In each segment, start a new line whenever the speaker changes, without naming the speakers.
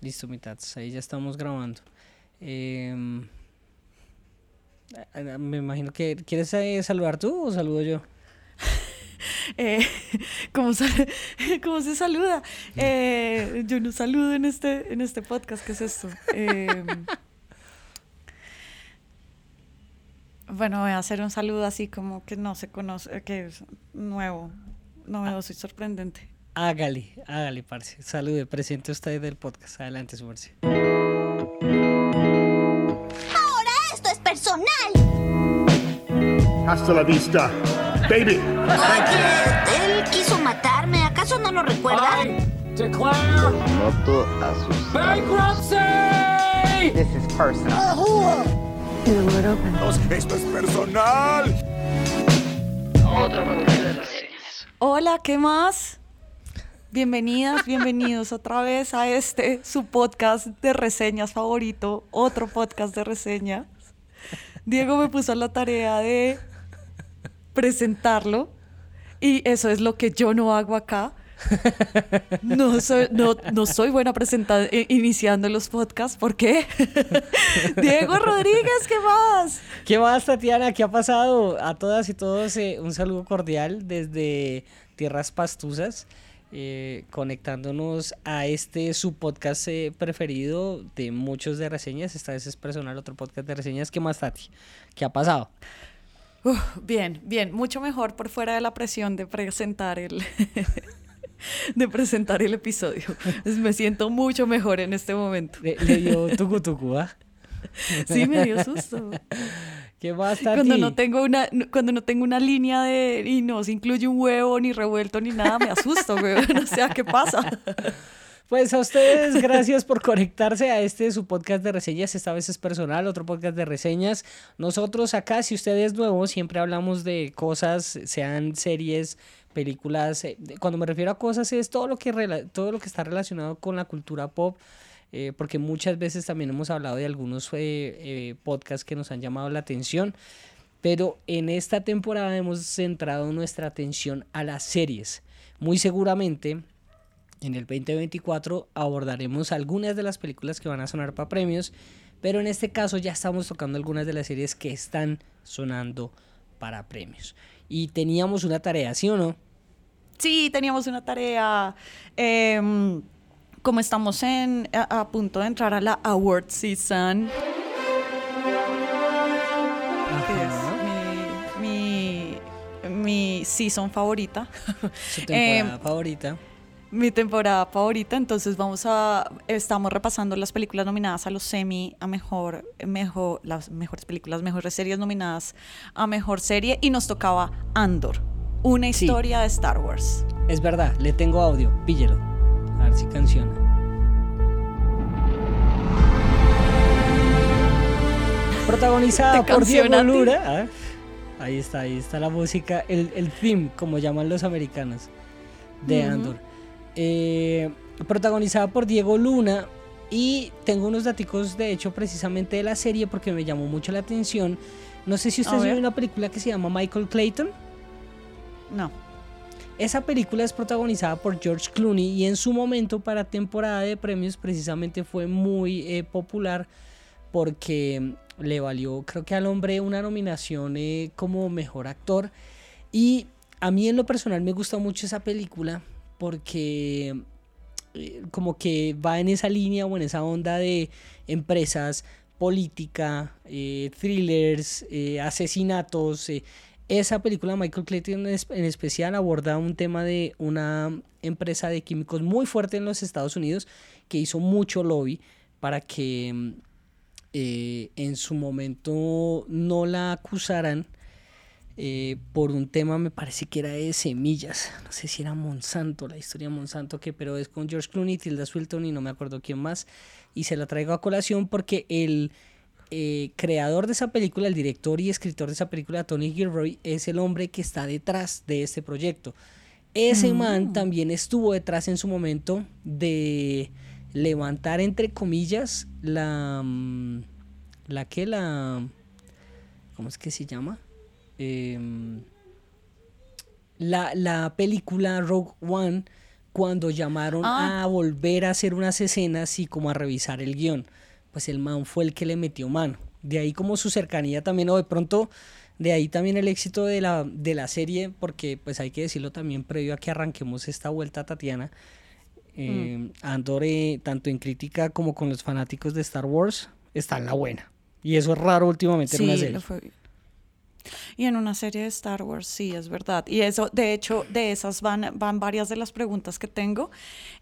Listo, mitad. Ahí ya estamos grabando. Em, me imagino que. ¿Quieres eh, saludar tú o saludo yo?
Eh, ¿cómo, se saluda? Eh, yo no saludo en este, en este podcast. ¿Qué es esto? Em, bueno, voy a hacer un saludo así como que no se conoce, que es nuevo, novedoso y sorprendente.
Hágale, hágale, parce. Salude, presente usted del podcast. Adelante, su
Ahora esto es personal.
Hasta la vista, baby.
Oye, él quiso matarme. ¿Acaso no lo recuerda?
declare
Noto a sus
bankruptcy.
This is personal.
Esto es personal.
Hola, ¿qué más? Bienvenidas, bienvenidos otra vez a este, su podcast de reseñas favorito, otro podcast de reseñas. Diego me puso la tarea de presentarlo y eso es lo que yo no hago acá. No soy, no, buena presentando, eh, iniciando los podcasts. ¿Por qué? Diego Rodríguez, ¿qué más?
¿Qué más, Tatiana? ¿Qué ha pasado? A todas y todos eh, un saludo cordial desde Tierras Pastuzas. Eh, conectándonos a este su podcast eh, preferido de muchos de reseñas. Esta vez es personal, otro podcast de reseñas. ¿Qué más, Tati? ¿Qué ha pasado?
bien, bien, mucho mejor por fuera de la presión de presentar el de presentar el episodio. Me siento mucho mejor en este momento.
Le, dio tucu tucu, ¿ah?
Sí, me dio susto.
¿Qué más,
Cuando no tengo una, cuando no tengo una línea de y no se incluye un huevo, ni revuelto, ni nada, me asusto, güey. O sea, ¿qué pasa?
Pues a ustedes, gracias por conectarse a este su podcast de reseñas. Esta vez es personal, otro podcast de reseñas. Nosotros acá, si usted es nuevo, siempre hablamos de cosas, sean series, películas. Eh, cuando me refiero a cosas, es todo lo que, todo lo que está relacionado con la cultura pop eh, porque muchas veces también hemos hablado de algunos eh, eh, podcasts que nos han llamado la atención, pero en esta temporada hemos centrado nuestra atención a las series. Muy seguramente en el 2024 abordaremos algunas de las películas que van a sonar para premios, pero en este caso ya estamos tocando algunas de las series que están sonando para premios. Y teníamos una tarea, ¿sí o no?
Sí, teníamos una tarea. Em, como estamos en, a, punto de entrar a la award season, es mi, mi, season favorita.
Su temporada em, favorita.
Mi temporada favorita, entonces vamos a, estamos repasando las películas nominadas a los semi, a mejor, mejor, las mejores películas, mejores series nominadas a mejor serie y nos tocaba Andor, una historia de Star Wars.
Es verdad, le tengo audio, píllelo. A ver si canciona. Protagonizada por Diego Lura. Ah, ahí está, ahí está la música, el, el theme, como llaman los americanos, de Andor. Eh, protagonizada por Diego Luna. Y tengo unos datos, de hecho, precisamente de la serie porque me llamó mucho la atención. No sé si usted vio una película que se llama Michael Clayton.
No.
Esa película es protagonizada por George Clooney y en su momento para temporada de premios precisamente fue muy eh, popular porque le valió creo que al hombre una nominación eh, como mejor actor. Y a mí en lo personal me gusta mucho esa película porque eh, como que va en esa línea o en esa onda de empresas, política, thrillers, asesinatos esa película, Michael Clayton en especial, aborda un tema de una empresa de químicos muy fuerte en los Estados Unidos que hizo mucho lobby para que eh, en su momento no la acusaran eh, por un tema, me parece que era de semillas. No sé si era Monsanto, la historia de Monsanto, que pero es con George Clooney, Tilda Swilton y no me acuerdo quién más. Y se la traigo a colación porque el eh, creador de esa película, el director y escritor de esa película, Tony Gilroy, es el hombre que está detrás de este proyecto. Ese mm. man también estuvo detrás en su momento de levantar, entre comillas, la... Mm, la que la... ¿Cómo es que se llama? Em, la, la película Rogue One cuando llamaron
Ah.
a volver a hacer unas escenas y como a revisar el guion, pues el man fue el que le metió mano. De ahí como su cercanía también, o de pronto, de ahí también el éxito de la, de la serie, porque pues hay que decirlo también previo a que arranquemos esta vuelta, Tatiana. eh, Andor, eh, tanto en crítica como con los fanáticos de Star Wars, está en la buena. Y eso es raro últimamente en una serie.
lo fue. Y en una serie de Star Wars, sí, es verdad. Y eso, de hecho, de esas van, van varias de las preguntas que tengo.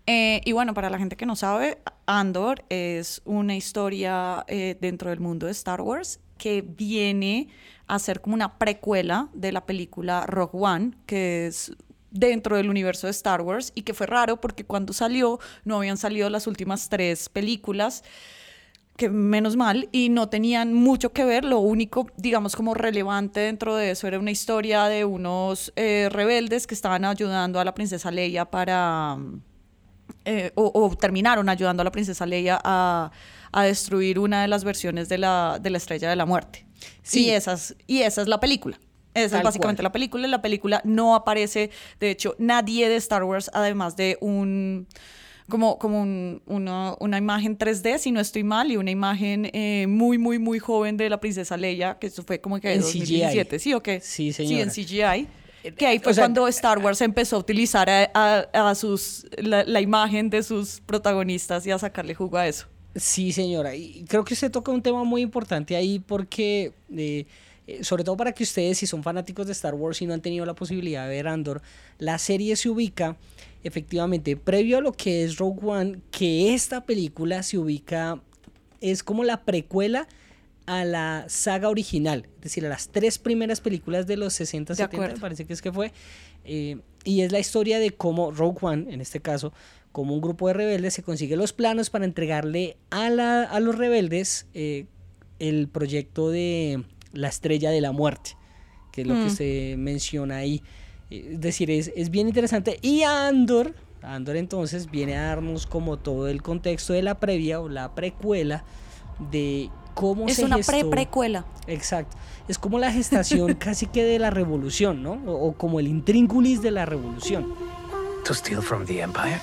Eh, y bueno, para la gente que no sabe, Andor es una historia eh, dentro del mundo de Star Wars que viene a ser como una precuela de la película Rogue One, que es dentro del universo de Star Wars y que fue raro porque cuando salió no habían salido las últimas tres películas que menos mal, y no tenían mucho que ver, lo único, digamos, como relevante dentro de eso era una historia de unos eh, rebeldes que estaban ayudando a la princesa Leia para, mm, eh, o, o terminaron ayudando a la princesa Leia a, a destruir una de las versiones de la, de la Estrella de la Muerte.
Sí.
Y, esas, y esa es la película. Esa
Tal
es básicamente
cual.
la película. En la película no aparece, de hecho, nadie de Star Wars, además de un como, como un- una, una imagen 3D, si no estoy mal, y una imagen eh, muy, muy, muy joven de la princesa Leia, que eso fue como que
En
2017, ¿sí o qué?
Sí,
Sí,
señora.
en CGI. Que ahí fue
o sea,
cuando Star Wars empezó a utilizar a, a- a sus, la, la imagen de sus protagonistas y a sacarle jugo a eso.
Sí, señora. Y creo que usted toca un tema muy importante ahí porque, eh, eh, sobre todo para que ustedes, si son fanáticos de Star Wars y no han tenido la posibilidad de ver Andor, la serie se ubica efectivamente previo a lo que es Rogue One, que esta película se ubica, es como la precuela a la saga original, es decir, a las tres primeras películas de los 60,
De
70, me
acuerdo.
parece que es que fue. eh, y es la historia de cómo Rogue One, en este caso, como un grupo de rebeldes se consigue los planos para entregarle a, la- a los rebeldes eh, el proyecto de la estrella de la muerte, que es lo que se menciona ahí. Eh, Es decir, es, es bien interesante. Y Andor, Andor entonces viene a darnos como todo el contexto de la previa o la precuela de cómo
Es
se
una
gestó-
pre-precuela.
Exacto. Es como la gestación casi que de la revolución, ¿no? O, o como el intríngulis de la revolución.
To steal from the Empire?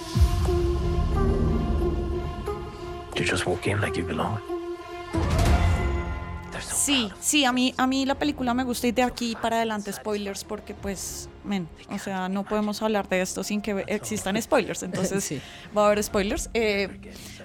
You just walk in like you belong.
Sí, sí, a mí, a mí la película me gusta y de aquí para adelante spoilers porque pues, men, o sea, no podemos hablar de esto sin que existan spoilers, entonces
Sí.
va a haber spoilers. eh,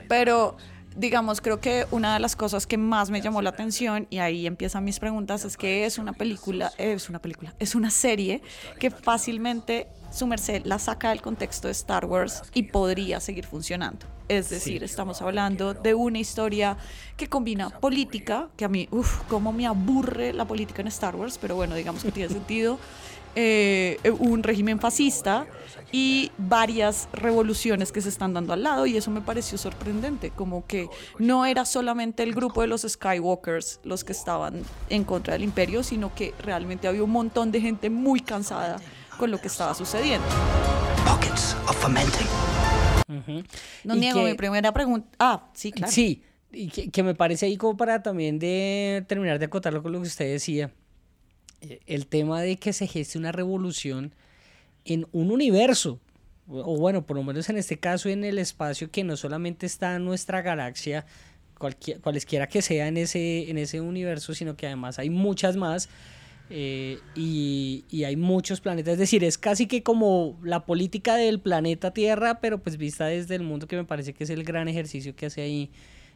pero, digamos, creo que una de las cosas que más me llamó la atención y ahí empiezan mis preguntas es que es una película, es una película, es una serie que fácilmente su merced la saca del contexto de Star Wars y podría seguir funcionando. Es decir, estamos hablando de una historia que combina política, que a mí, uff, cómo me aburre la política en Star Wars, pero bueno, digamos que tiene sentido, eh, un régimen fascista y varias revoluciones que se están dando al lado y eso me pareció sorprendente, como que no era solamente el grupo de los Skywalkers los que estaban en contra del imperio, sino que realmente había un montón de gente muy cansada con lo que estaba sucediendo.
Pockets of fermenting.
Ujú.
No
Y
niego
que-
mi primera pregunta. Ah, sí, claro.
Sí, y que, que me parece ahí como para también de terminar de acotarlo con lo que usted decía, eh, el tema de que se geste una revolución en un universo, o bueno, por lo menos en este caso en el espacio que no solamente está en nuestra galaxia, cualquier, cualesquiera que sea en ese, en ese universo, sino que además hay muchas más. Eh, y, y hay muchos planetas, es decir, es casi que como la política del planeta Tierra, pero pues vista desde el mundo, que me parece que es el gran ejercicio que hace ahí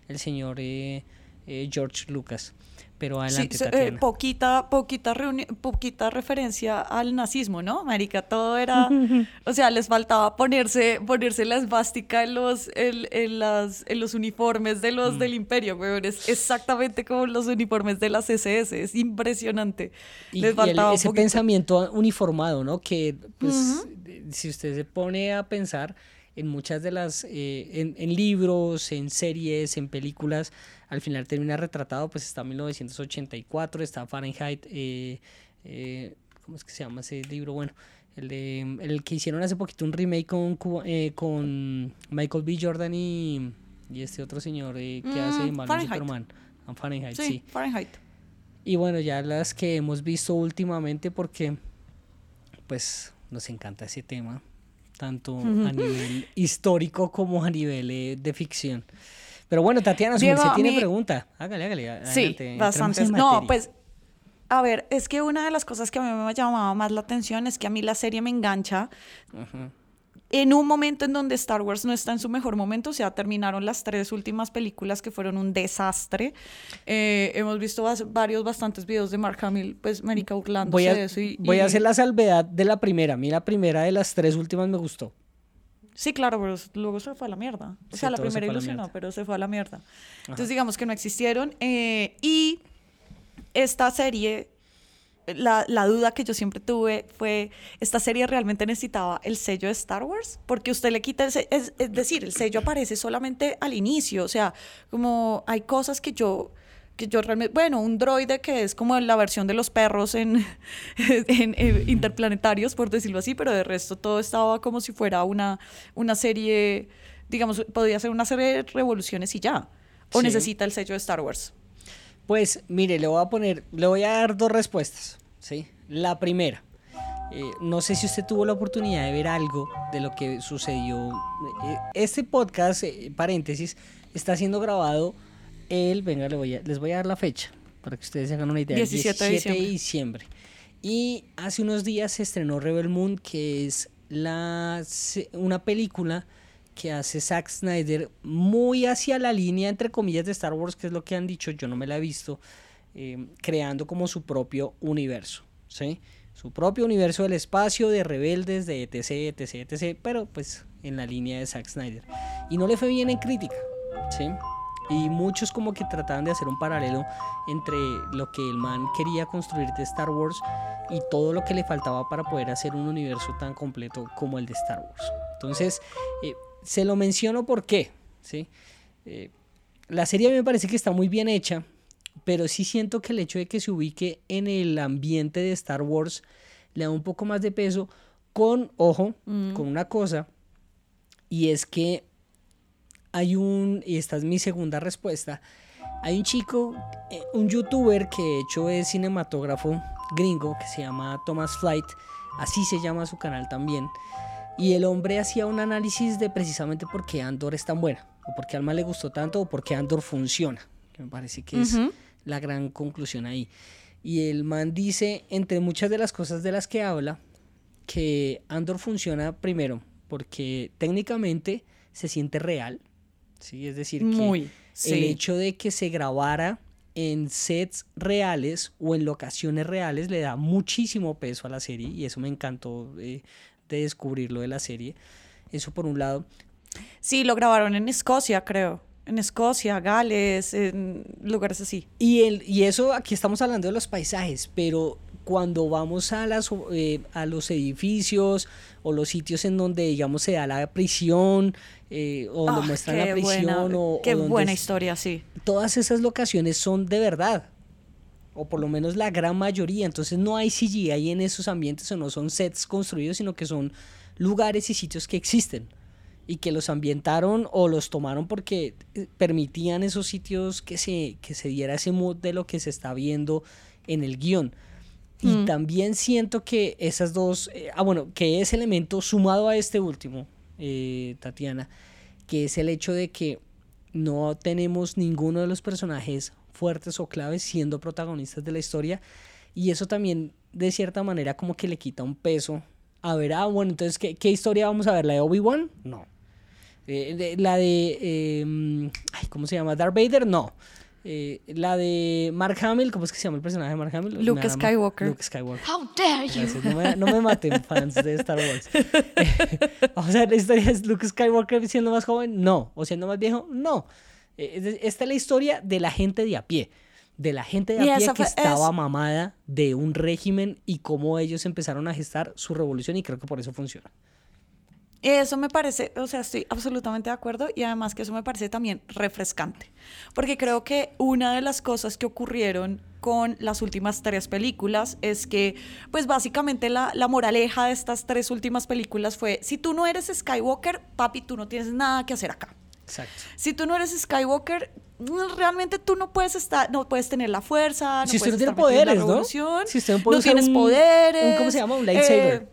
el señor eh, eh, George Lucas. Pero
Sí,
adelante,
so- eh, poquita, poquita, poquita referencia al nazismo, ¿no? Marica, todo era, o sea, les faltaba ponerse, ponerse la esvástica en los, en, en las, en los uniformes de
Mm.
los del imperio, weón. Es exactamente como los uniformes de las SS, es impresionante.
Y,
les
y el-
faltaba
ese
poquito.
pensamiento uniformado, ¿no? Que, pues, de- si usted se pone a pensar en muchas de las, eh, en, en libros, en series, en películas, al final termina retratado, pues está 1984, está Fahrenheit, eh, eh, ¿cómo es que se llama ese libro? Bueno, el, de, el que hicieron hace poquito un remake con, eh, con Michael B. Jordan y, y este otro señor eh, que hace
Mm,
en
Fahrenheit.
Superman. Ah, Fahrenheit,
Sí,
sí.
Fahrenheit.
Y bueno, ya las que hemos visto últimamente porque pues nos encanta ese tema. Tanto a nivel histórico como a nivel eh, de ficción. Pero bueno, Tatiana, merced
a
tiene
mí-
pregunta. Hágale, hágale.
Sí,
adelante,
bastantes. No, pues, a ver, es que una de las cosas que a mí me llamaba más la atención es que a mí la serie me engancha en un momento en donde Star Wars no está en su mejor momento, o sea, terminaron las tres últimas películas que fueron un desastre. Eh, hemos visto varios, bastantes videos de Mark Hamill, pues, Marica burlándose
Voy a,
de eso. y-
voy a hacer la salvedad de la primera. A mí la primera de las tres últimas me gustó.
Sí, claro, pero luego se fue a la mierda. O
Sí,
sea, la
se
primera
la
ilusionó, pero se fue a la mierda. Entonces, digamos que no existieron. eh, y esta serie, la, la duda que yo siempre tuve fue, ¿esta serie realmente necesitaba el sello de Star Wars? Porque usted le quita el sello, es, es decir, el sello aparece solamente al inicio. O sea, como hay cosas que yo que yo realmente, bueno, un droide que es como la versión de los perros en, en, interplanetarios, por decirlo así, pero de resto todo estaba como si fuera una, una serie, digamos, podría ser una serie de revoluciones y ya. O
Sí.
necesita el sello de Star Wars.
Pues mire, le voy a poner, le voy a dar dos respuestas. ¿sí? La primera, eh, no sé si usted tuvo la oportunidad de ver algo de lo que sucedió. Eh, Este podcast, eh, paréntesis, está siendo grabado el, venga, le voy a- les voy a dar la fecha para que ustedes se hagan una idea. el
17 de
17
diciembre.
Y hace unos días se estrenó Rebel Moon, que es la, una película que hace Zack Snyder muy hacia la línea, entre comillas, de Star Wars, que es lo que han dicho, yo no me la he visto, eh, creando como su propio universo, ¿sí? Su propio universo del espacio, de rebeldes, de etc, etc, etc, pero pues en la línea de Zack Snyder. Y no le fue bien en crítica, ¿sí? Y muchos como que trataban de hacer un paralelo entre lo que el man quería construir de Star Wars y todo lo que le faltaba para poder hacer un universo tan completo como el de Star Wars. Entonces, eh, se lo menciono porque, ¿sí? Eh, la serie a mí me parece que está muy bien hecha, pero sí siento que el hecho de que se ubique en el ambiente de Star Wars le da un poco más de peso con, ojo, con una cosa, y es que hay un, y esta es mi segunda respuesta, hay un chico, eh, un youtuber que de hecho es cinematógrafo gringo que se llama Thomas Flight, así se llama su canal también, y el hombre hacía un análisis de precisamente por qué Andor es tan buena, o por qué Alma le gustó tanto, o por qué Andor funciona, que me parece que es la gran conclusión ahí. Y el man dice, entre muchas de las cosas de las que habla, que Andor funciona primero porque técnicamente se siente real, ¿sí? es decir, que el hecho de que se grabara en sets reales o en locaciones reales le da muchísimo peso a la serie y eso me encantó eh, de descubrirlo de la serie. Eso por un lado.
Sí, lo grabaron en Escocia, creo. En Escocia, Gales, en lugares así.
Y, el, y eso, aquí estamos hablando de los paisajes, pero cuando vamos a, las, eh, a los edificios o los sitios en donde, digamos, se da la prisión, eh, o donde
Ah,
muestran la prisión,
buena,
o,
qué
o donde
buena historia, sí.
todas esas locaciones son de verdad, o por lo menos la gran mayoría, entonces no hay CGI en esos ambientes o no son sets construidos, sino que son lugares y sitios que existen y que los ambientaron o los tomaron porque eh, permitían esos sitios que se, que se diera ese mood de lo que se está viendo en el guion. Y también siento que esas dos, eh, ah bueno, que ese elemento sumado a este último, eh, Tatiana, que es el hecho de que no tenemos ninguno de los personajes fuertes o claves siendo protagonistas de la historia y eso también de cierta manera como que le quita un peso a ver, ah, bueno, entonces, ¿qué, qué historia vamos a ver? ¿La de Obi-Wan? No. Eh, de- la de, eh, ay, ¿cómo se llama? ¿Darth Vader? No. Eh, la de Mark Hamill, ¿cómo es que se llama el personaje de Mark Hamill?
Luke Skywalker.
Luke Skywalker.
How dare you?
Gracias, No me, no me maten fans de Star Wars. o sea, la historia es Luke Skywalker siendo más joven, no. O siendo más viejo, no. Eh, Esta es la historia de la gente de a pie. De la gente de a pie que estaba
es-
mamada de un régimen y cómo ellos empezaron a gestar su revolución y creo que por eso funciona.
Eso me parece, o sea, estoy absolutamente de acuerdo y además que eso me parece también refrescante, porque creo que una de las cosas que ocurrieron con las últimas tres películas es que, pues básicamente la, la moraleja de estas tres últimas películas fue, si tú no eres Skywalker, papi, tú no tienes nada que hacer acá.
Exacto.
Si tú no eres Skywalker, mm, realmente tú no puedes estar, no puedes tener la fuerza, no
si usted
puedes
no tiene poderes, ¿no? Si usted no
tienes
un-
poderes.
un- ¿Cómo se llama? Un lightsaber.
eh,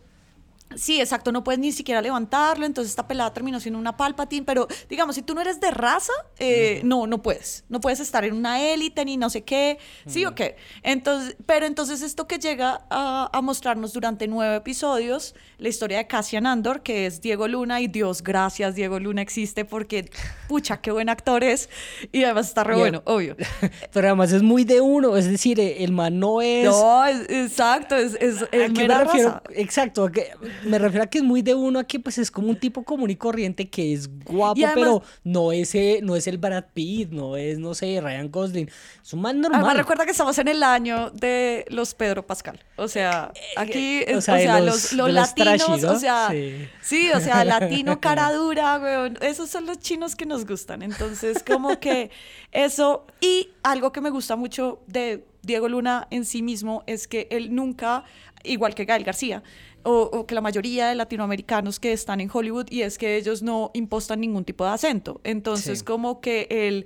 Sí, exacto, no puedes ni siquiera levantarlo, entonces esta pelada terminó siendo una palpatín, pero digamos, si tú no eres de raza, eh, no, no puedes, no puedes estar en una élite ni no sé qué, sí o qué. Entonces, pero entonces esto que llega a, a mostrarnos durante nueve episodios, la historia de Cassian Andor, que es Diego Luna, y Dios, gracias, Diego Luna existe porque, pucha, qué buen actor es, y además está re bueno, obvio.
Pero además es muy de uno, es decir, el man no es...
No, es- exacto, es, es,
¿A qué me refiero?
raza.
Exacto, que- me refiero a que es muy de uno, a que pues es como un tipo común y corriente que es guapo,
además-
pero no es, eh, no es el Brad Pitt, no es, no sé, Ryan Gosling. Es un man normal.
Además, recuerda que estamos en el año de los Pedro Pascal. O sea, aquí,
o
es- o
sea,
sea,
de
los, latinos,
trashy, ¿no?
o sea,
Sí.
sí. o sea, latino cara dura, weón. Esos son los chinos que nos gustan. Entonces, como que eso. Y algo que me gusta mucho de Diego Luna en sí mismo es que él nunca, igual que Gael García, o, o que la mayoría de latinoamericanos que están en Hollywood, y es que ellos no impostan ningún tipo de acento. Entonces,
Sí.
como que él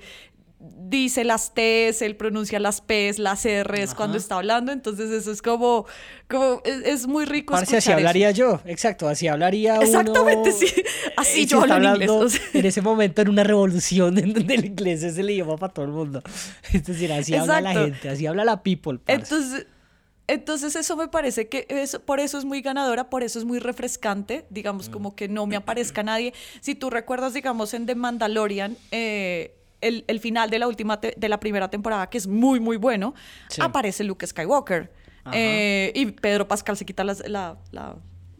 dice las T's, él pronuncia las P's, las R's cuando está hablando, entonces eso es como, como es, es muy rico
Parce, así
eso.
hablaría yo, exacto, así hablaría uno.
Exactamente, sí. Así yo hablo en inglés,
hablando
o sea.
En ese momento en una revolución en donde el inglés es el idioma para todo el mundo. Es decir, así habla la gente, así habla la people. parce.
Entonces, entonces eso me parece que es, por eso es muy ganadora, por eso es muy refrescante, digamos, como que no me aparezca nadie. Si tú recuerdas, digamos, en The Mandalorian, eh, el, el final de la última de la primera temporada, que es muy, muy bueno,
Sí.
aparece Luke Skywalker. Eh, y Pedro Pascal se quita la, la,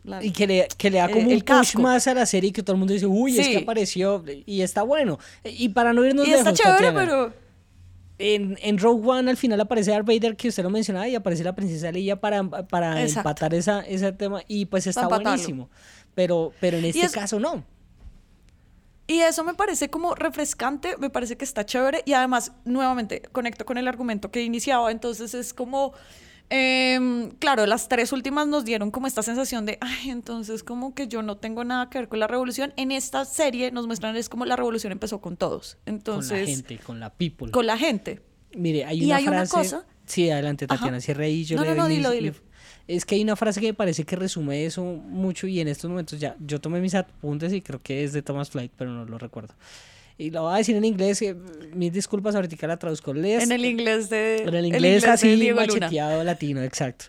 la-
Y que le, que le da como
el
un push
casco.
más a la serie y que todo el mundo dice, uy, es que apareció y está bueno. Y para no irnos
Y está chévere,
Tatiana,
pero...
En, en Rogue One al final aparece Darth Vader, que usted lo mencionaba, y aparece la princesa Leia para, para
Exacto.
empatar esa, ese tema. Y pues está buenísimo. Pero, pero en este
es-
caso no.
Y eso me parece como refrescante, me parece que está chévere y además, nuevamente, conecto con el argumento que iniciaba, entonces es como, em, claro, las tres últimas nos dieron como esta sensación de, ay, entonces como que yo no tengo nada que ver con la revolución. En esta serie nos muestran es como la revolución empezó con todos, entonces,
con la gente, con la people.
con la gente.
Mire, hay
Y
una
hay una
frase.
cosa-
Sí, adelante. Tatiana, cierre ahí. Yo
No,
le
no, no,
mis-
dilo,
le-
dilo.
Es que hay una frase que me parece que resume eso mucho y en estos momentos ya. Yo tomé mis apuntes y creo que es de Thomas Flight, pero no lo recuerdo. Y lo voy a decir en inglés. eh, mis disculpas, ahorita la traduzco. Les-
En el inglés de...
en el inglés, así
Luna.
macheteado latino, exacto.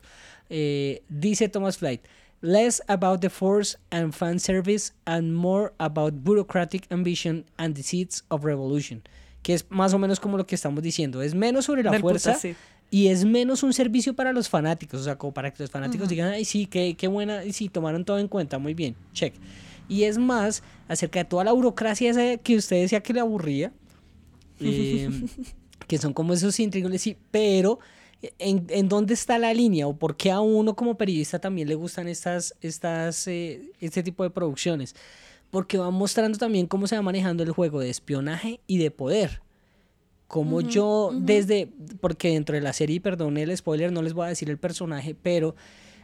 Eh, dice Thomas Flight, less about the force and fan service and more about bureaucratic ambition and the seeds of revolution. Que es más o menos como lo que estamos diciendo. Es menos sobre la
Del puta,
fuerza
sí.
y es menos un servicio para los fanáticos. O sea, como para que los fanáticos digan, ay, sí, qué, qué buena, y sí, tomaron todo en cuenta, muy bien, check. Y es más acerca de toda la burocracia esa que usted decía que le aburría. eh, que son como esos intrigos, sí, pero ¿en, en dónde está la línea? ¿O por qué a uno como periodista también le gustan estas, estas, eh, este tipo de producciones? Porque van mostrando también cómo se va manejando el juego de espionaje y de poder. Como yo desde, porque dentro de la serie, perdón el spoiler, no les voy a decir el personaje, pero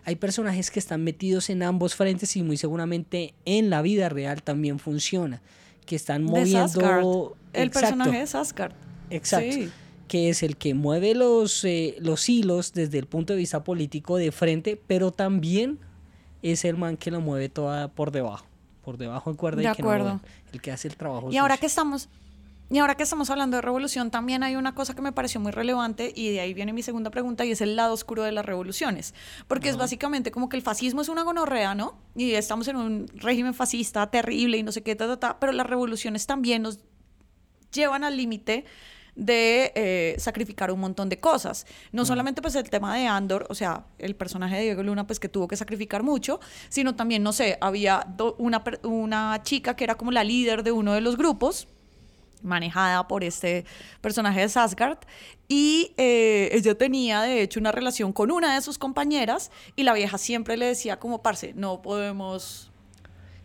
hay personajes que están metidos en ambos frentes y muy seguramente en la vida real también funciona, que están moviendo...
El
Exacto.
personaje de Sasgard.
Exacto.
Sí.
Que es el que mueve los, eh, los hilos desde el punto de vista político de frente, pero también es el man que lo mueve toda por debajo. Por debajo en cuerda
De
y que no
acuerdo.
ven, el que hace el trabajo.
Y ahora que estamos y ahora que estamos hablando de revolución, también hay una cosa que me pareció muy relevante y de ahí viene mi segunda pregunta y es el lado oscuro de las revoluciones, porque es básicamente como que el fascismo es una gonorrea, ¿no? Y estamos en un régimen fascista terrible y no sé qué, ta, ta, ta, pero las revoluciones también nos llevan al límite de eh, sacrificar un montón de cosas. No solamente pues el tema de Andor, o sea, el personaje de Diego Luna pues que tuvo que sacrificar mucho, sino también, no sé, había do- una, una chica que era como la líder de uno de los grupos, manejada por este personaje de Sasgard y eh, ella tenía de hecho una relación con una de sus compañeras y la vieja siempre le decía como parce no podemos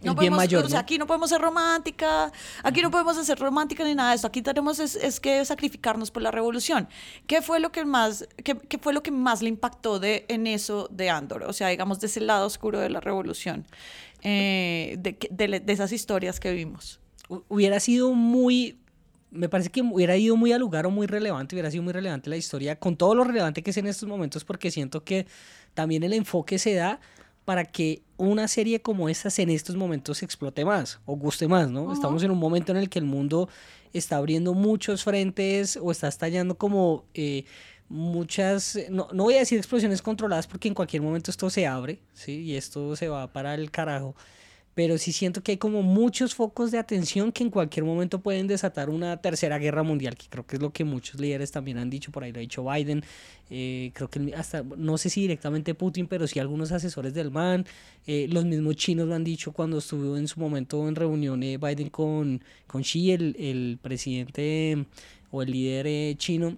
no
bien
podemos,
mayor,
o sea,
¿no?
aquí no podemos ser romántica, aquí no podemos hacer romántica ni nada de esto, aquí tenemos es, es que sacrificarnos por la revolución. ¿Qué fue lo que más, qué, qué fue lo que más le impactó de, en eso de Andor? O sea, digamos, de ese lado oscuro de la revolución, eh, de, de, de esas historias que vimos.
Hu- hubiera sido muy me parece que hubiera ido muy al lugar o muy relevante, hubiera sido muy relevante la historia con todo lo relevante que es en estos momentos porque siento que también el enfoque se da para que una serie como estas en estos momentos explote más o guste más, ¿no? Estamos en un momento en el que el mundo está abriendo muchos frentes o está estallando como eh, muchas, no, no voy a decir explosiones controladas porque en cualquier momento esto se abre, ¿sí? Y esto se va para el carajo. Pero sí siento que hay como muchos focos de atención que en cualquier momento pueden desatar una tercera guerra mundial, que creo que es lo que muchos líderes también han dicho, por ahí lo ha dicho Biden, eh, creo que hasta, no sé si directamente Putin, pero sí algunos asesores del MAN, eh, los mismos chinos lo han dicho cuando estuvo en su momento en reunión eh, Biden con, con Xi, el, el presidente o el líder chino,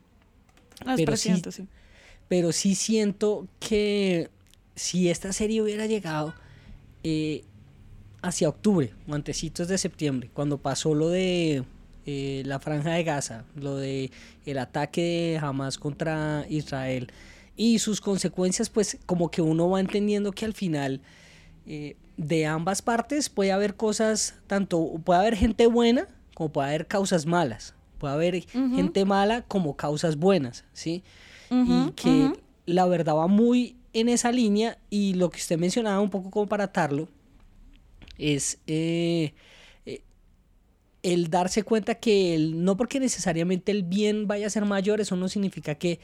No, es
Pero sí. pero sí siento que si esta serie hubiera llegado eh, hacia octubre o antecitos de septiembre, cuando pasó lo de eh, la franja de Gaza, lo de el ataque de Hamas contra Israel y sus consecuencias, pues como que uno va entendiendo que al final eh, de ambas partes puede haber cosas, tanto puede haber gente buena como puede haber causas malas, puede haber gente mala como causas buenas, ¿sí? y que la verdad va muy en esa línea y lo que usted mencionaba un poco como para atarlo es eh, eh, el darse cuenta que el, no porque necesariamente el bien vaya a ser mayor, eso no significa que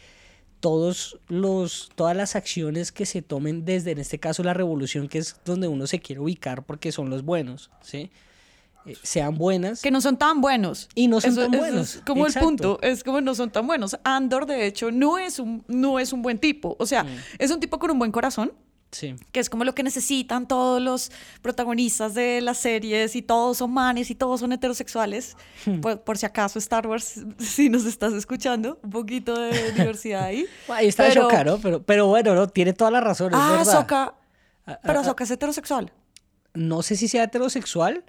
todos los, todas las acciones que se tomen desde, en este caso, la revolución, que es donde uno se quiere ubicar porque son los buenos, ¿sí? Eh, sean buenas.
Que no son tan buenos.
Y no son
Eso-
tan
eso
buenos,
Es como
exacto.
el punto, es como no son tan buenos. Andor, de hecho, no es un, no es un buen tipo. O
Mm.
sea, es un tipo con un buen corazón,
Sí.
que es como lo que necesitan todos los protagonistas de las series y todos son manes y todos son heterosexuales.
Hmm.
por, por si acaso Star Wars, si nos estás escuchando, un poquito de diversidad ahí.
Ahí está
Pero-
Ahsoka, ¿no? Pero, pero bueno, no, tiene toda la razón, es
Ah,
verdad.
Ahsoka.
Ah,
Pero
ah,
Ahsoka es heterosexual.
no sé si sea heterosexual,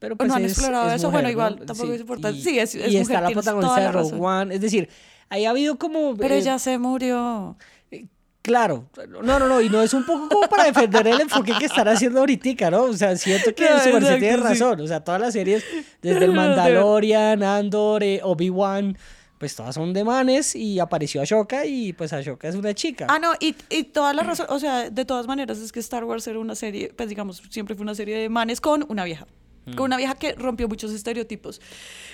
pero pues
no han
es-
explorado
es
eso,
mujer,
bueno, igual,
¿no?
tampoco es importante.
Y,
Sí, es- es
y
mujer,
está la protagonista de Rogue. One, es decir, ahí ha habido como...
Pero
eh,
ella se murió.
Claro, no, no, no, y no es un poco como para defender el enfoque que están haciendo ahorita, ¿no? O sea, siento que
No,
su merced
exacto,
tiene
sí.
razón, o sea, todas las series, desde el Mandalorian, Andor, eh, Obi-Wan, pues todas son de manes y apareció Ashoka y pues Ashoka es una chica.
Ah, no, y, y toda la razón, o sea, de todas maneras es que Star Wars era una serie, pues digamos, siempre fue una serie de manes con una vieja, con una vieja que rompió muchos estereotipos.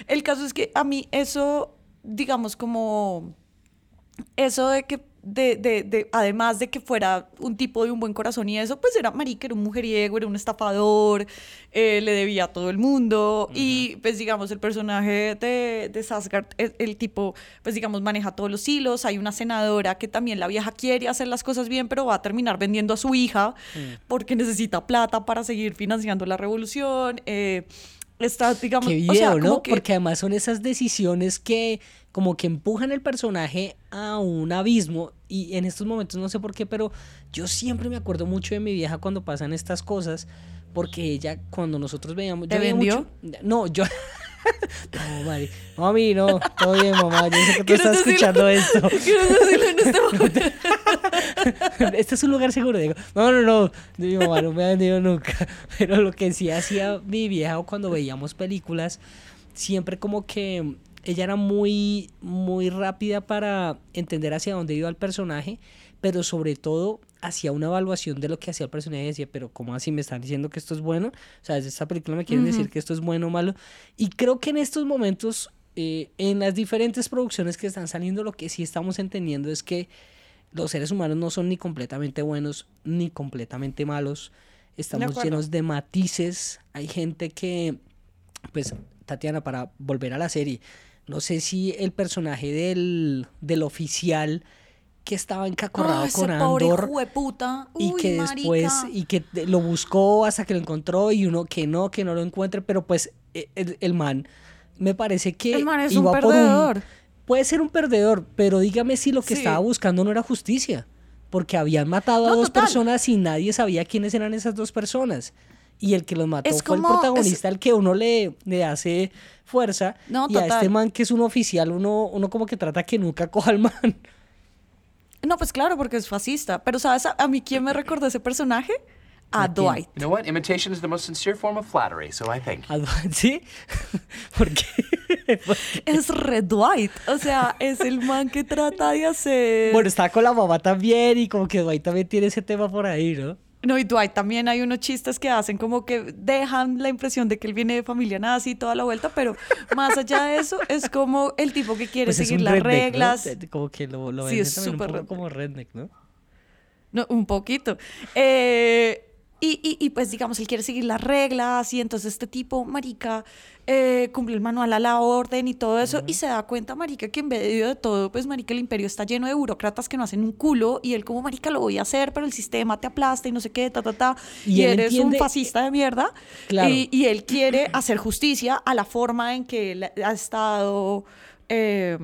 El caso es que a mí eso, digamos, como eso de que, de, de, de, además de que fuera un tipo de un buen corazón y eso, pues era marica, era un mujeriego, era un estafador, eh, le debía a todo el mundo y pues digamos el personaje de, de Sasgard, el, el tipo pues digamos maneja todos los hilos, hay una senadora que también la vieja quiere hacer las cosas bien pero va a terminar vendiendo a su hija porque necesita plata para seguir financiando la revolución. eh, está, digamos,
Qué video,
o sea,
¿no?
que-
Porque además son esas decisiones que como que empujan el personaje a un abismo y en estos momentos no sé por qué, pero yo siempre me acuerdo mucho de mi vieja cuando pasan estas cosas porque ella cuando nosotros veíamos
¿Te
yo
vendió?
mucho- no, yo No, mami, mami, no, todo bien, mamá, yo sé que tú
¿Quieres
estás
decirlo?
escuchando esto.
¿Quieres decirlo en este momento?
este es un lugar seguro, digo. No, no, no, mi mamá no me ha vendido nunca. Pero lo que sí hacía mi vieja o cuando veíamos películas, siempre como que ella era muy, muy rápida para entender hacia dónde iba el personaje, pero sobre todo hacia una evaluación de lo que hacía el personaje y decía, pero ¿cómo así me están diciendo que esto es bueno? O sea, desde esta película me quieren decir que esto es bueno o malo. Y creo que en estos momentos, eh, en las diferentes producciones que están saliendo, lo que sí estamos entendiendo es que los seres humanos no son ni completamente buenos ni completamente malos. Estamos llenos de matices. Hay gente que, pues, Tatiana, para volver a la serie, no sé si el personaje del, del oficial que estaba encacorrado
ese
con Andor y
Uy,
que después
marica.
y que lo buscó hasta que lo encontró y uno que no que no lo encuentre pero pues e- el, el man me parece que
El man es un
iba por
perdedor.
Puede ser un perdedor pero dígame si lo que
Sí.
estaba buscando no era justicia porque habían matado a
No,
dos
total.
personas y nadie sabía quiénes eran esas dos personas y el que los mató
Es
fue el
como-
protagonista el que uno le, le hace fuerza
No,
y a este man que es un oficial uno uno como que trata que nunca coja al man
No, pues claro, porque es fascista. Pero ¿sabes a, a mí quién me recordó ese personaje? A Dwight.
You know what? Imitation is the most sincere form of flattery, so I thank you.
¿Sí? Porque
Es Red Dwight. O sea, es el man que trata de hacer...
Bueno, está con la mamá también y como que Dwight también tiene ese tema por ahí, ¿no?
No, y Dwight también hay unos chistes que hacen como que dejan la impresión de que él viene de familia nazi y toda la vuelta, pero más allá de eso, es como el tipo que quiere
Pues es
seguir las reglas.
De- Como que lo, lo
Sí, es
también un
súper
poco
redneck.
como redneck, ¿no?
No, un poquito. Eh, y, y- y, pues digamos, él quiere seguir las reglas y entonces este tipo, marica, eh, cumple el manual a la orden y todo eso y se da cuenta, marica, que en medio de todo, pues marica, el imperio está lleno de burócratas que no hacen un culo y él como, marica, lo voy a hacer, pero el sistema te aplasta y no sé qué, ta, ta, ta.
Y
eres
entiende-
un fascista de mierda.
Claro.
Y, y él quiere hacer justicia a la forma en que él ha estado... eh,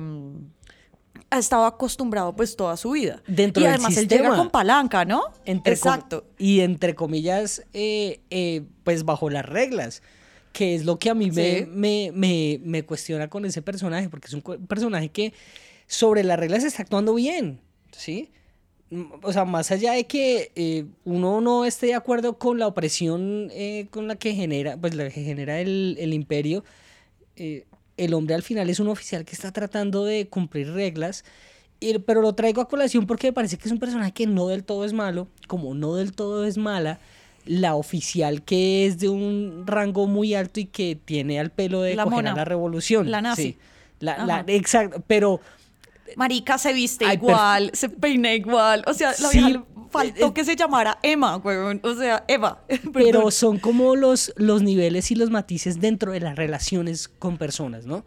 ha estado acostumbrado pues toda su vida.
Dentro
y
del
además él
sistema.
llega con palanca, ¿no?
Entre
Exacto.
y entre comillas, eh, eh, pues bajo las reglas, que es lo que a mí me,
Sí.
me, me, me cuestiona con ese personaje, porque es un personaje que sobre las reglas está actuando bien, ¿sí? Mm, O sea, más allá de que eh, uno no esté de acuerdo con la opresión eh, con la que genera, pues la que genera el, el imperio, eh, el hombre al final es un oficial que está tratando de cumplir reglas, y- pero lo traigo a colación porque me parece que es un personaje que no del todo es malo, como no del todo es mala, la oficial que es de un rango muy alto y que tiene al pelo de
La mona.
la revolución.
La nazi.
Sí. La- la-
Ajá.
exacto, pero
Marica se viste
Ay,
igual, se peina igual. O sea, la
Sí,
faltó
eh,
que se llamara Emma, weón. O sea, Eva.
pero son como los, los niveles y los matices dentro de las relaciones con personas, ¿no?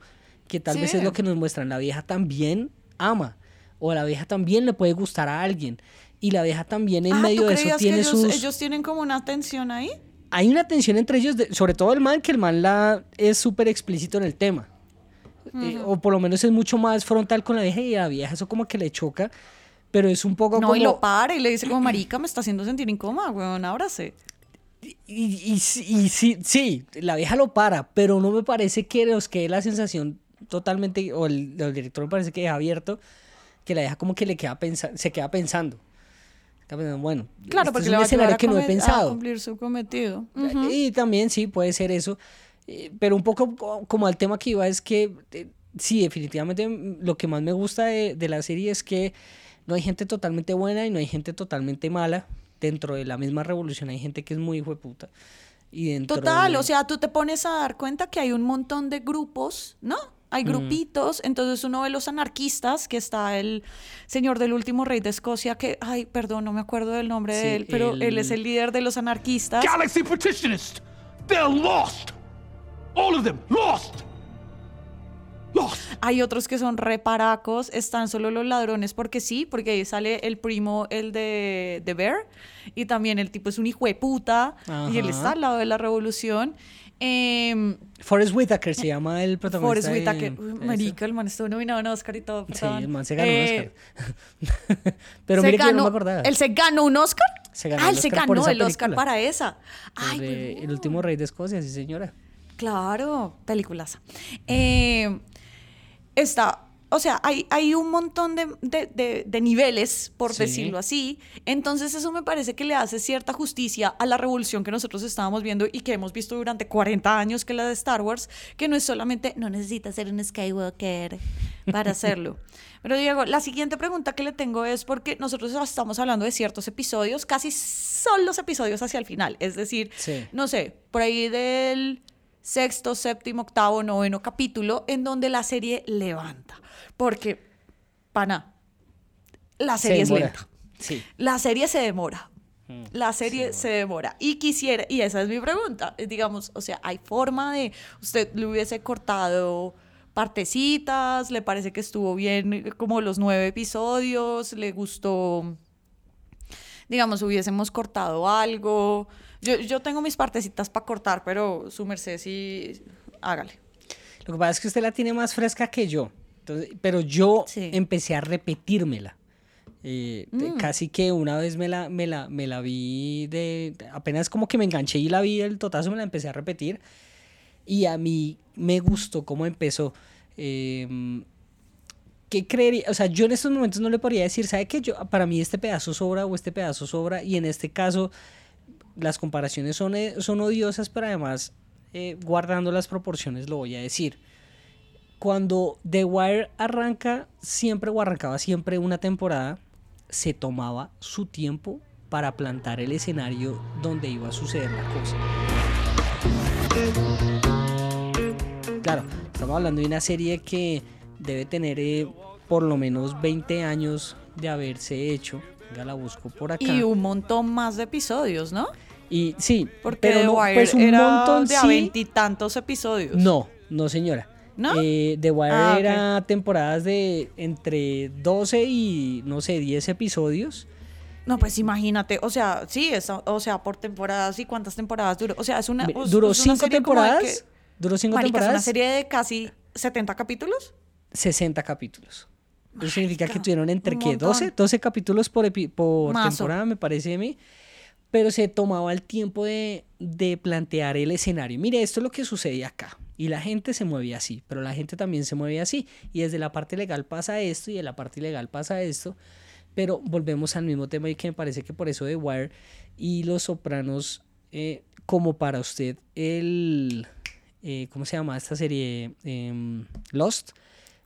Que tal vez es lo que nos muestran. La vieja también ama, o la vieja también le puede gustar a alguien, y la vieja también en
Ah,
medio
¿tú
de eso
que
tiene
ellos,
sus...
ellos tienen como una tensión ahí?
Hay una tensión entre ellos, de- sobre todo el man, que el man la, es súper explícito en el tema. Eh, o por lo menos es mucho más frontal con la vieja y a la vieja eso como que le choca, pero es un poco
No,
como...
y lo para y le dice como, marica, me está haciendo sentir incómoda, weón, ábrase.
Y, y, sí- y sí, sí, la vieja lo para, pero no me parece que nos quede la sensación totalmente, o el, el director me parece que deja abierto, que la vieja como que le queda pensa, se queda pensando. Bueno,
Claro,
este
porque
es un escenario
a,
que no he
come- a
pensado.
cumplir su cometido.
Y también sí, puede ser eso. Eh, Pero un poco co- como al tema que iba es que eh, sí, definitivamente mm, lo que más me gusta de, de la serie es que no hay gente totalmente buena y no hay gente totalmente mala. Dentro de la misma revolución hay gente que es muy hijo de puta. Y dentro
Total,
de-
o sea, tú te pones a dar cuenta que hay un montón de grupos, ¿no? Hay grupitos, entonces uno ve los anarquistas, que está el señor del último rey de Escocia, que, ay, perdón, no me acuerdo del nombre
Sí,
de él, pero él es
el-
el líder de los anarquistas.
Galaxy Petitionists! They're lost! All of them, lost!
Hay otros que son reparacos, están solo los ladrones porque sí, porque ahí sale el primo, el de, de Bear, y también el tipo es un hijo de puta, y él está al lado de la revolución. Em,
Forrest Whitaker se llama el protagonista.
Forrest Whitaker, Uy, marica, el man estuvo nominado a un Oscar y todo.
Sí, el man se ganó
Eh,
un Oscar. Pero mire que yo no me acordaba.
¿Él se ganó un Oscar?
Se ganó
ah,
el
él se
Oscar
ganó el Oscar
película.
para esa. Ay, huevón.
el último rey de Escocia, sí señora.
Claro, películas. Eh, está, o sea, hay, hay un montón de, de- de- de niveles, por
Sí.
decirlo así. Entonces eso me parece que le hace cierta justicia a la revolución que nosotros estábamos viendo y que hemos visto durante 40 años, que es la de Star Wars, que no es solamente, no necesitas ser un Skywalker para hacerlo. Pero Diego, la siguiente pregunta que le tengo es porque nosotros estamos hablando de ciertos episodios, casi son los episodios hacia el final, es decir,
Sí.
no sé, por ahí del sexto, séptimo, octavo, noveno capítulo, en donde la serie levanta. Porque, pana, la
Se
serie es
demora.
lenta.
Sí.
La serie se demora.
Mm,
La serie se demora. Y quisiera, y esa es mi pregunta, eh, digamos, o sea, ¿hay forma de, usted le hubiese cortado partecitas, le parece que estuvo bien eh, como los nueve episodios, le gustó, digamos, hubiésemos cortado algo? Yo, yo tengo mis partecitas para cortar, pero su merced sí, hágale.
Lo que pasa es que usted la tiene más fresca que yo. Entonces, pero yo
Sí.
empecé a repetírmela. Eh,
Mm.
Casi que una vez me la, me, la, me la vi de... Apenas como que me enganché y la vi el totazo, me la empecé a repetir. Y a mí me gustó cómo empezó. Eh, ¿Qué creería? O sea, yo en estos momentos no le podría decir, ¿sabe qué? Yo, para mí este pedazo sobra o este pedazo sobra. Y en este caso, las comparaciones son, eh, son odiosas, pero además, eh, guardando las proporciones, lo voy a decir. Cuando The Wire arranca, siempre o arrancaba siempre una temporada, se tomaba su tiempo para plantar el escenario donde iba a suceder la cosa. Claro, estamos hablando de una serie que debe tener eh, por lo menos 20 años de haberse hecho. Ya la busco por acá.
Y un montón más de episodios, ¿no?
Y sí,
Porque
pero
The
no,
Wire
pues un
era
montón
de a
sí.
veintitantos episodios.
No, no señora.
¿No?
Eh, The Wire
Ah,
era temporadas de entre 12 y no sé, 10 episodios.
No, pues imagínate, o sea, sí, es, o sea, por temporadas y cuántas temporadas duró. O sea, es una.
Duró
es una
cinco temporadas.
que-
Duró cinco
Marica, es una
temporadas.
serie de casi 70 capítulos.
60 capítulos. Eso significa que tuvieron entre ¿qué?
montón.
12, 12 capítulos por, epi- por temporada, me parece a mí. Pero se tomaba el tiempo de, de plantear el escenario. Mire, esto es lo que sucede acá. Y la gente se mueve así, pero la gente también se mueve así. Y desde la parte legal pasa esto y de la parte ilegal pasa esto. Pero volvemos al mismo tema y que me parece que por eso The Wire y Los Sopranos, eh, como para usted, el... eh, ¿Cómo se llama esta serie? Em, Lost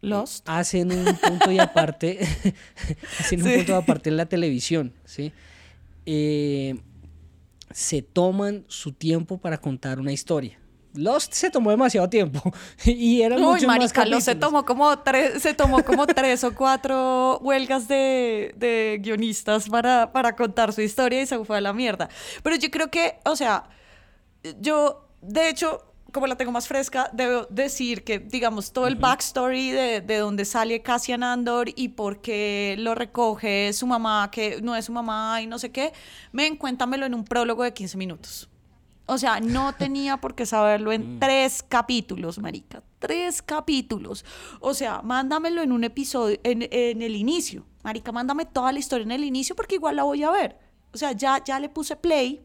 Lost.
hacen un punto y aparte hacen un
Sí.
punto y aparte en la televisión sí Eh, se toman su tiempo para contar una historia Lost se tomó demasiado tiempo y eran
Uy,
muchos más
lo se
capítulos.
tomó como tres, se tomó como tres o cuatro huelgas de, de guionistas para, para contar su historia y se fue a la mierda. Pero yo creo que, o sea, yo, de hecho, como la tengo más fresca, debo decir que, digamos, todo el backstory de, de donde sale Cassian Andor y por qué lo recoge su mamá, que no es su mamá y no sé qué, ven, cuéntamelo en un prólogo de 15 minutos. O sea, no tenía por qué saberlo en tres capítulos, marica. Tres capítulos. O sea, mándamelo en un episodio, en, en el inicio. Marica, mándame toda la historia en el inicio porque igual la voy a ver. O sea, ya, ya le puse play.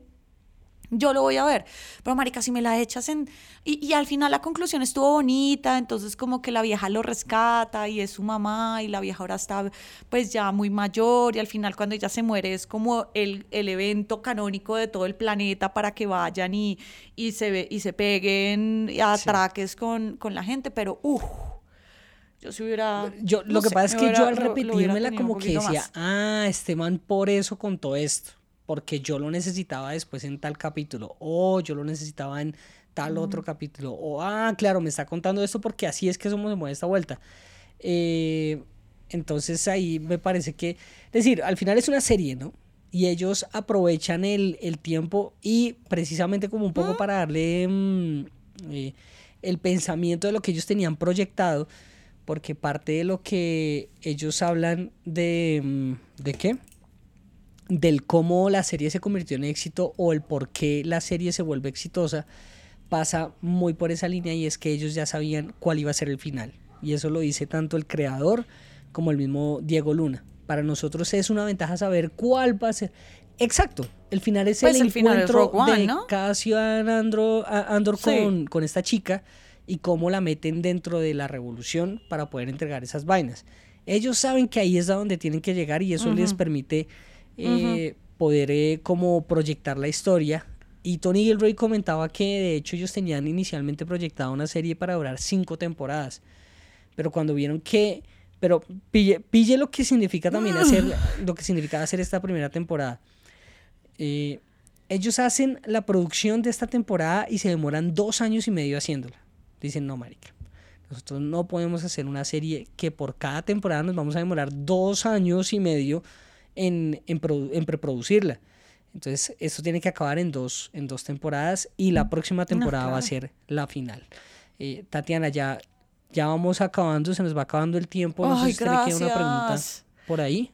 Yo lo voy a ver. Pero, marica, si me la echas en... Y, y al final la conclusión estuvo bonita, entonces como que la vieja lo rescata y es su mamá y la vieja ahora está pues ya muy mayor y al final cuando ella se muere es como el, el evento canónico de todo el planeta para que vayan y, y, se, ve- y se peguen a atraques con, con la gente, pero uff, yo si hubiera...
yo
no
lo que
sé,
pasa es que
hubiera-
yo al repetírmela como que decía
más.
ah este man por eso contó esto porque yo lo necesitaba después en tal capítulo o yo lo necesitaba en tal otro capítulo o ah claro me está contando esto porque así es que somos mueve esta vuelta. Eh, entonces ahí me parece que es decir al final es una serie no y ellos aprovechan el, el tiempo y precisamente como un poco para darle mm, eh, el pensamiento de lo que ellos tenían proyectado porque parte de lo que ellos hablan de mm, de qué del cómo la serie se convirtió en éxito o el por qué la serie se vuelve exitosa pasa muy por esa línea y es que ellos ya sabían cuál iba a ser el final y eso lo dice tanto el creador como el mismo Diego Luna para nosotros es una ventaja saber cuál va a ser exacto el final es
Pues
el, encuentro
One,
de
¿no?
Cassian Andor
Sí.
con, con esta chica y cómo la meten dentro de la revolución para poder entregar esas vainas. Ellos saben que ahí es a donde tienen que llegar y eso les permite eh, poder eh, como proyectar la historia. Y Tony Gilroy comentaba que de hecho ellos tenían inicialmente proyectada una serie para durar cinco temporadas. Pero cuando vieron que... Pero pille, pille lo que significa también hacer, lo que significaba hacer esta primera temporada. Eh, ellos hacen la producción de esta temporada y se demoran dos años y medio haciéndola. Dicen, no, marica. Nosotros no podemos hacer una serie que por cada temporada nos vamos a demorar dos años y medio en, en, en preproducirla. Entonces, esto tiene que acabar en dos, en dos temporadas y la próxima temporada va a ser la final. Eh, Tatiana, ya, ya vamos acabando, se nos va acabando el tiempo. No
Ay,
sé si usted le queda una pregunta por ahí.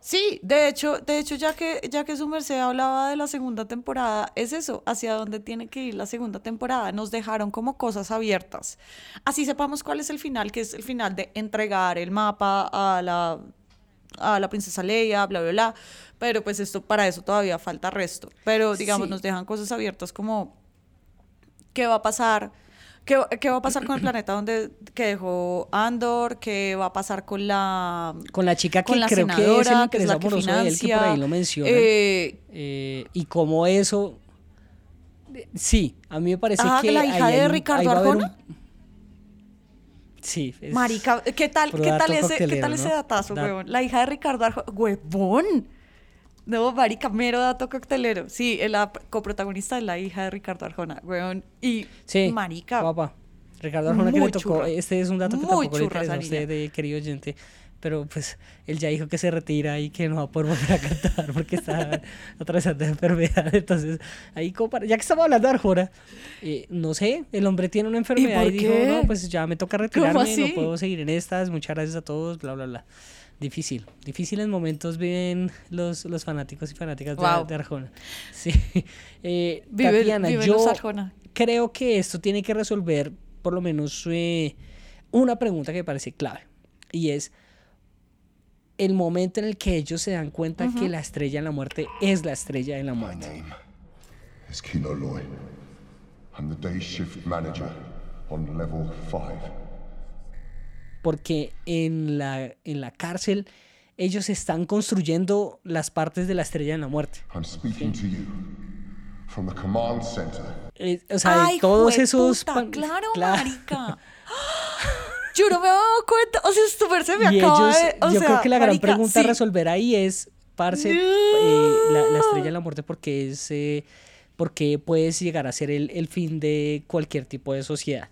Sí, de hecho, de hecho, ya que, ya que su merced hablaba de la segunda temporada, es eso, hacia dónde tiene que ir la segunda temporada. Nos dejaron como cosas abiertas. Así sepamos cuál es el final, que es el final de entregar el mapa a la, a la princesa Leia, bla, bla, bla. Pero pues esto, para eso todavía falta resto. Pero digamos,
Sí.
nos dejan cosas abiertas como qué va a pasar. ¿Qué, qué va a pasar con el planeta donde que dejó Andor? ¿Qué va a pasar con la
Con la chica que
con la
creo que es el
que es la que
amoroso de él, que por ahí lo menciona.
eh,
Eh, y como eso. Sí, a mí me parece
Ajá,
que.
la hija
hay
de Ricardo Arjona.
un- Sí. es-
Marica, ¿qué tal, ¿qué tal ese, ¿qué tal ese
¿no?
datazo,
Da-
huevón? La hija de Ricardo Arjona, huevón. No, marica, mero dato coctelero. Sí, la coprotagonista es la hija de Ricardo Arjona, weón. Y
Sí,
marica,
Guapa. Ricardo Arjona que le tocó.
churra.
Este es un dato que
Muy
tampoco le interesa a usted, de querido oyente. Pero pues él ya dijo que se retira y que no va a poder volver a cantar porque está atravesando enfermedad. Entonces, ahí como para- ya que estamos hablando de Arjona, eh, no sé, el hombre tiene una enfermedad y, dijo, no, pues ya me toca
¿Cómo
retirarme, no puedo seguir en estas, muchas gracias a todos, bla, bla, bla. Difícil, difíciles momentos viven los, los fanáticos y fanáticas de,
Wow.
de Arjona. Sí. Eh,
Vive-
Tatiana, yo
Arjona.
creo que esto tiene que resolver por lo menos eh, una pregunta que me parece clave y es el momento en el que ellos se dan cuenta que la estrella en la muerte es la estrella en la
My
muerte.
name is Kino Loy. I'm the day shift manager on level 5.
Porque en la, en la cárcel ellos están construyendo las partes de la estrella en la muerte.
I'm speaking to you from the command center.
Eh, o sea,
Ay,
todos
jueputa,
esos... pan-
claro,
Claro.
marica. Yo no me he dado cuenta. O sea, súper se me
Y
acaba
ellos,
de. o
yo
sea,
creo que la gran
marica,
pregunta a
sí.
resolver ahí es, parce, eh, la, la estrella de la muerte, porque es, eh, porque puedes llegar a ser el, el fin de cualquier tipo de sociedad.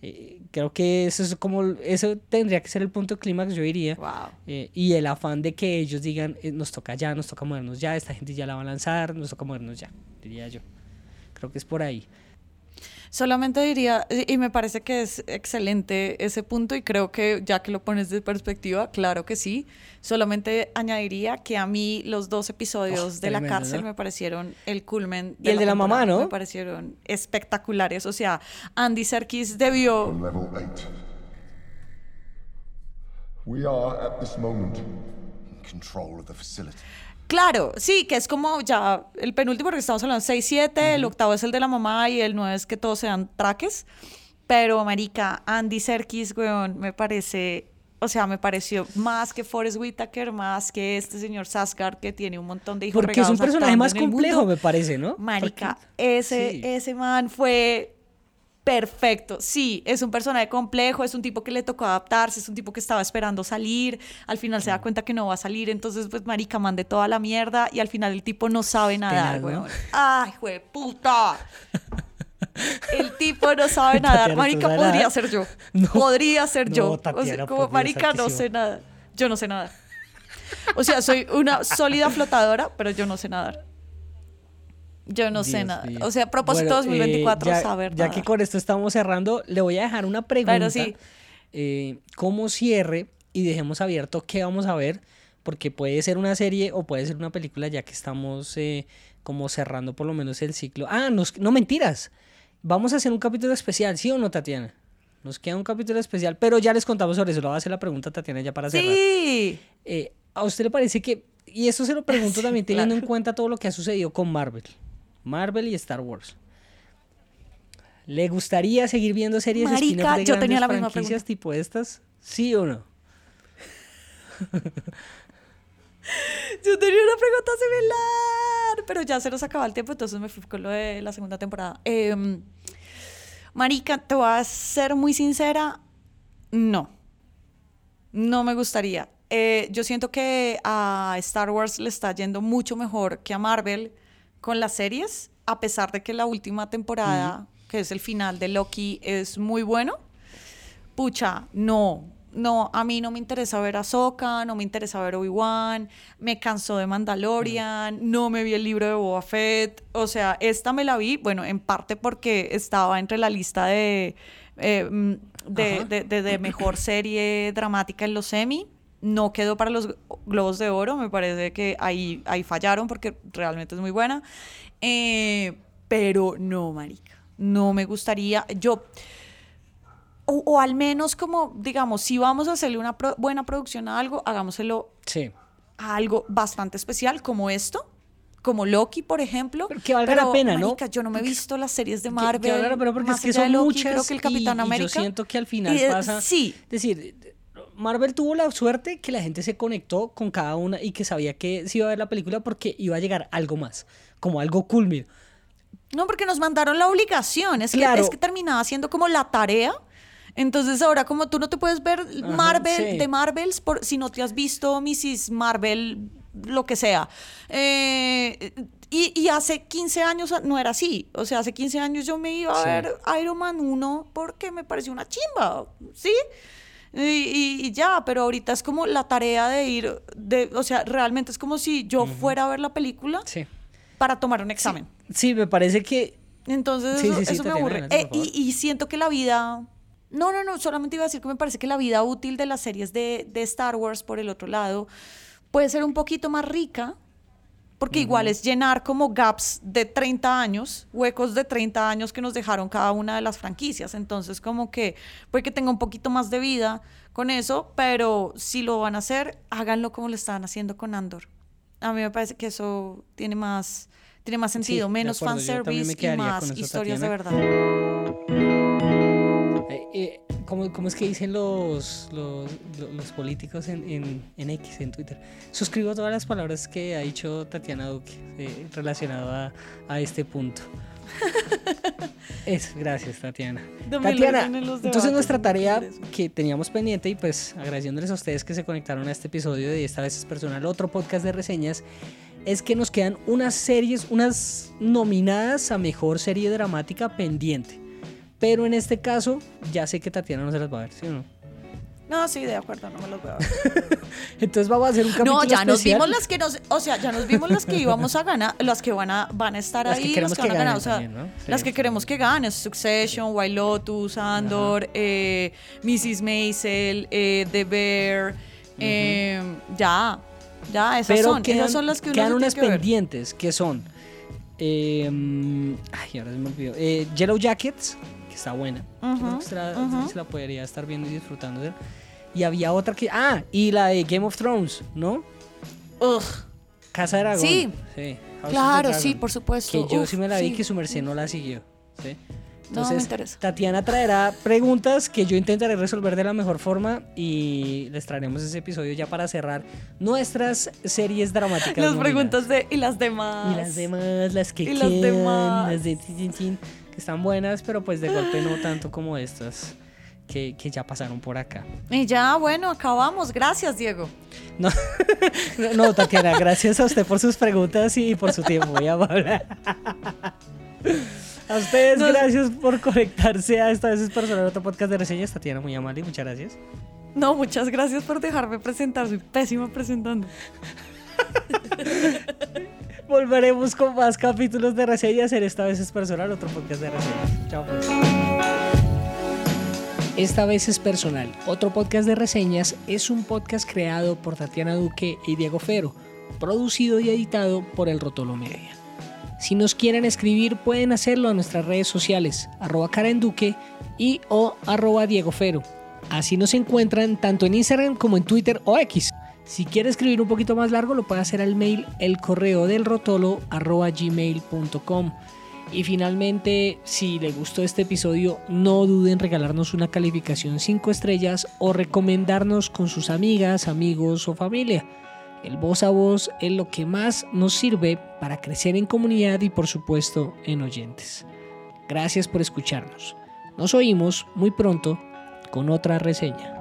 Eh, creo que eso es como, eso tendría que ser el punto clímax, yo diría.
Wow.
Eh, y el afán de que ellos digan, eh, nos toca ya, nos toca movernos ya, esta gente ya la va a lanzar, nos toca movernos ya, diría yo. Creo que es por ahí.
Solamente diría, y me parece que es excelente ese punto y creo que ya que lo pones de perspectiva, claro que sí. Solamente añadiría que a mí los dos episodios
Oh,
de la cárcel
¿no?
me parecieron el culmen.
Y el de la mamá. ¿no?
Me parecieron espectaculares. O sea, Andy Serkis debió...
on level 8. We are, at this moment, in control of the facility.
Claro, sí, que es como ya el penúltimo, porque estamos hablando de 6-7, el octavo es el de la mamá y el 9 es que todos sean traques. Pero, marica, Andy Serkis, weón, me parece, o sea, me pareció más que Forrest Whitaker, más que este señor Sasgard que tiene un montón de hijos
Porque es un personaje más complejo, me parece, ¿no?
Marica, ese,
sí.
ese man fue perfecto. Sí, es un personaje complejo, es un tipo que le tocó adaptarse, es un tipo que estaba esperando salir, al final se da cuenta que no va a salir, entonces pues marica, mande toda la mierda y al final el tipo no sabe nadar, weón. Ay, jue puta. El tipo no sabe nadar,
Tatiana, ¿tú
marica, podría ser yo.
No.
Podría ser
No,
yo. o sea, como marica no sé nada. Yo no sé nadar. O sea, soy una sólida flotadora, pero yo no sé nadar. Yo no sé nada. O sea, propósito
Bueno, eh,
2024,
ya,
saber
Ya que con esto estamos cerrando, le voy a dejar una pregunta.
sí.
eh, como cierre y dejemos abierto qué vamos a ver, porque puede ser una serie o puede ser una película, ya que estamos eh, como cerrando por lo menos el ciclo. Ah, nos- no mentiras. Vamos a hacer un capítulo especial, ¿sí o no, Tatiana? Nos queda un capítulo especial, pero ya les contamos sobre eso. Le voy a hacer la pregunta Tatiana ya para cerrar.
Sí.
Eh, ¿A usted le parece que, y eso se lo pregunto también teniendo
claro.
en cuenta todo lo que ha sucedido con Marvel, Marvel y Star Wars? ¿Le gustaría seguir viendo series
Marica,
de
yo tenía la misma
franquicias
pregunta.
tipo estas? ¿Sí o no?
Yo tenía una pregunta similar, pero ya se nos acaba el tiempo, entonces me fui con lo de la segunda temporada. Em, marica, te voy a ser muy sincera, no. No me gustaría. Eh, yo siento que a Star Wars le está yendo mucho mejor que a Marvel con las series, a pesar de que la última temporada, que es el final de Loki, es muy bueno. Pucha, no. No, a mí no me interesa ver a Ahsoka, no me interesa ver Obi-Wan, me cansó de Mandalorian, no me vi el libro de Boba Fett. O sea, esta me la vi, bueno, en parte porque estaba entre la lista de, eh, mm, de,
Ajá.
de- de- de mejor serie dramática en los Emmy. No quedó para los Globos de Oro, me parece que ahí, ahí fallaron porque realmente es muy buena. Eh, pero no, marica, no me gustaría. Yo, o, o al menos como, digamos, si vamos a hacerle una pro- buena producción a algo, hagámoselo
Sí.
a algo bastante especial como esto, como Loki, por ejemplo.
Pero que valga la pena, ¿no?
marica, yo no me he visto las series de
Que-
Marvel.
que valga la pena porque
más
es que son
Loki,
muchas
creo que el Capitán
y- yo siento que al final
Y,
pasa...
Sí,
Es decir, Marvel tuvo la suerte que la gente se conectó con cada una y que sabía que se iba a ver la película porque iba a llegar algo más, como algo culmin.
No, porque nos mandaron la obligación. Es,
Claro.
que, es que terminaba siendo como la tarea. Entonces ahora como tú no te puedes ver Marvel
sí.
de Marvels por, si no te has visto Mrs. Marvel lo que sea. Eh, y, y hace 15 años no era así. O sea, hace 15 años yo me iba a
Sí.
ver Iron Man 1 porque me pareció una chimba, ¿sí? Y, y- y ya, pero ahorita es como la tarea de ir, de, o sea, realmente es como si yo fuera a ver la película
Sí.
para tomar un examen.
Sí, me parece que
Entonces,
Sí,
eso, me aburre.
adelante,
Eh, y, y siento que la vida. No, no, no, solamente iba a decir que me parece que la vida útil de las series de, de Star Wars, por el otro lado, puede ser un poquito más rica, porque igual es llenar como gaps de 30 años, huecos de 30 años que nos dejaron cada una de las franquicias. Entonces, como que puede que tenga un poquito más de vida con eso, pero si lo van a hacer, háganlo como lo están haciendo con Andor. A mí me parece que eso tiene más, tiene más sentido, menos
también me
fanservice y más historias de verdad.
Eh, eh, ¿cómo, cómo es que dicen los, los, lo- los políticos en, en, en X, en Twitter? Suscribo todas las palabras que ha dicho Tatiana Duque eh, relacionado a, a este punto. Es, gracias Tatiana. Tatiana,
en
entonces nuestra tarea
eso.
que teníamos pendiente y pues agradeciéndoles a ustedes que se conectaron a este episodio de Esta vez es personal, otro podcast de reseñas, es que nos quedan unas series, unas nominadas a mejor serie dramática pendiente. Pero en este caso, ya sé que Tatiana no se las va a ver, ¿sí o no?
No, sí, de acuerdo, no me los veo.
Entonces vamos a hacer un capítulo
No, ya nos vimos las que nos, o sea, ya nos vimos las que íbamos a ganar, las que van a, van a estar
Las
ahí, las que van a ganar, o sea,
también, ¿no? Sí.
las que queremos que ganen, Succession, White Lotus, Andor, eh, Mrs. Maisel, eh, The Bear, eh, ya, ya, esas
Pero
son,
quedan,
esas son las que uno
quedan unas
que ver.
pendientes que son. eh, ay, ahora se me olvidó. eh, Yellow Jackets, está buena.
Ujú,
que se la,
ujú.
se la podría estar viendo y disfrutando de. Y había otra que. Ah, y la de Game of Thrones, ¿no?
Ugh,
Casa de Dragón.
Sí.
Sí,
claro,
Dragon.
sí, por supuesto.
Que yo
Uf,
sí me la vi
sí.
que su merced no la siguió. ¿sí?
No, me
Entonces. Tatiana traerá preguntas que yo intentaré resolver de la mejor forma y les traeremos ese episodio ya para cerrar nuestras series dramáticas.
Las
nominadas.
preguntas de, y las demás.
Y las demás, las que
Y las
quedan,
demás.
las de tin, tin, tin, que están buenas, pero pues de golpe no tanto como estas que, que ya pasaron por acá.
Y ya, bueno, acabamos. Gracias, Diego.
No, no, Tatiana, gracias a usted por sus preguntas y por su tiempo, muy amable. A ustedes,
Nos-
gracias por conectarse a esta vez es personal otro podcast de reseñas. Tatiana, muy amable, muchas gracias.
No, muchas gracias por dejarme presentar. Soy pésima presentando.
Volveremos con más capítulos de reseñas esta vez es personal, otro podcast de reseñas. Chao. Esta vez es personal. Otro podcast de reseñas es un podcast creado por Tatiana Duque y Diego Fero, producido y editado por El Rotolo Media. Si nos quieren escribir pueden hacerlo a nuestras redes sociales, arroba Karen Duque y o arroba Diego Fero. Así nos encuentran tanto en Instagram como en Twitter o X. Si quiere escribir un poquito más largo lo puede hacer al mail el correo del rotolo. Y finalmente, si le gustó este episodio, no duden en regalarnos una calificación 5 estrellas o recomendarnos con sus amigas, amigos o familia. El voz a voz es lo que más nos sirve para crecer en comunidad y por supuesto en oyentes. Gracias por escucharnos. Nos oímos muy pronto con otra reseña.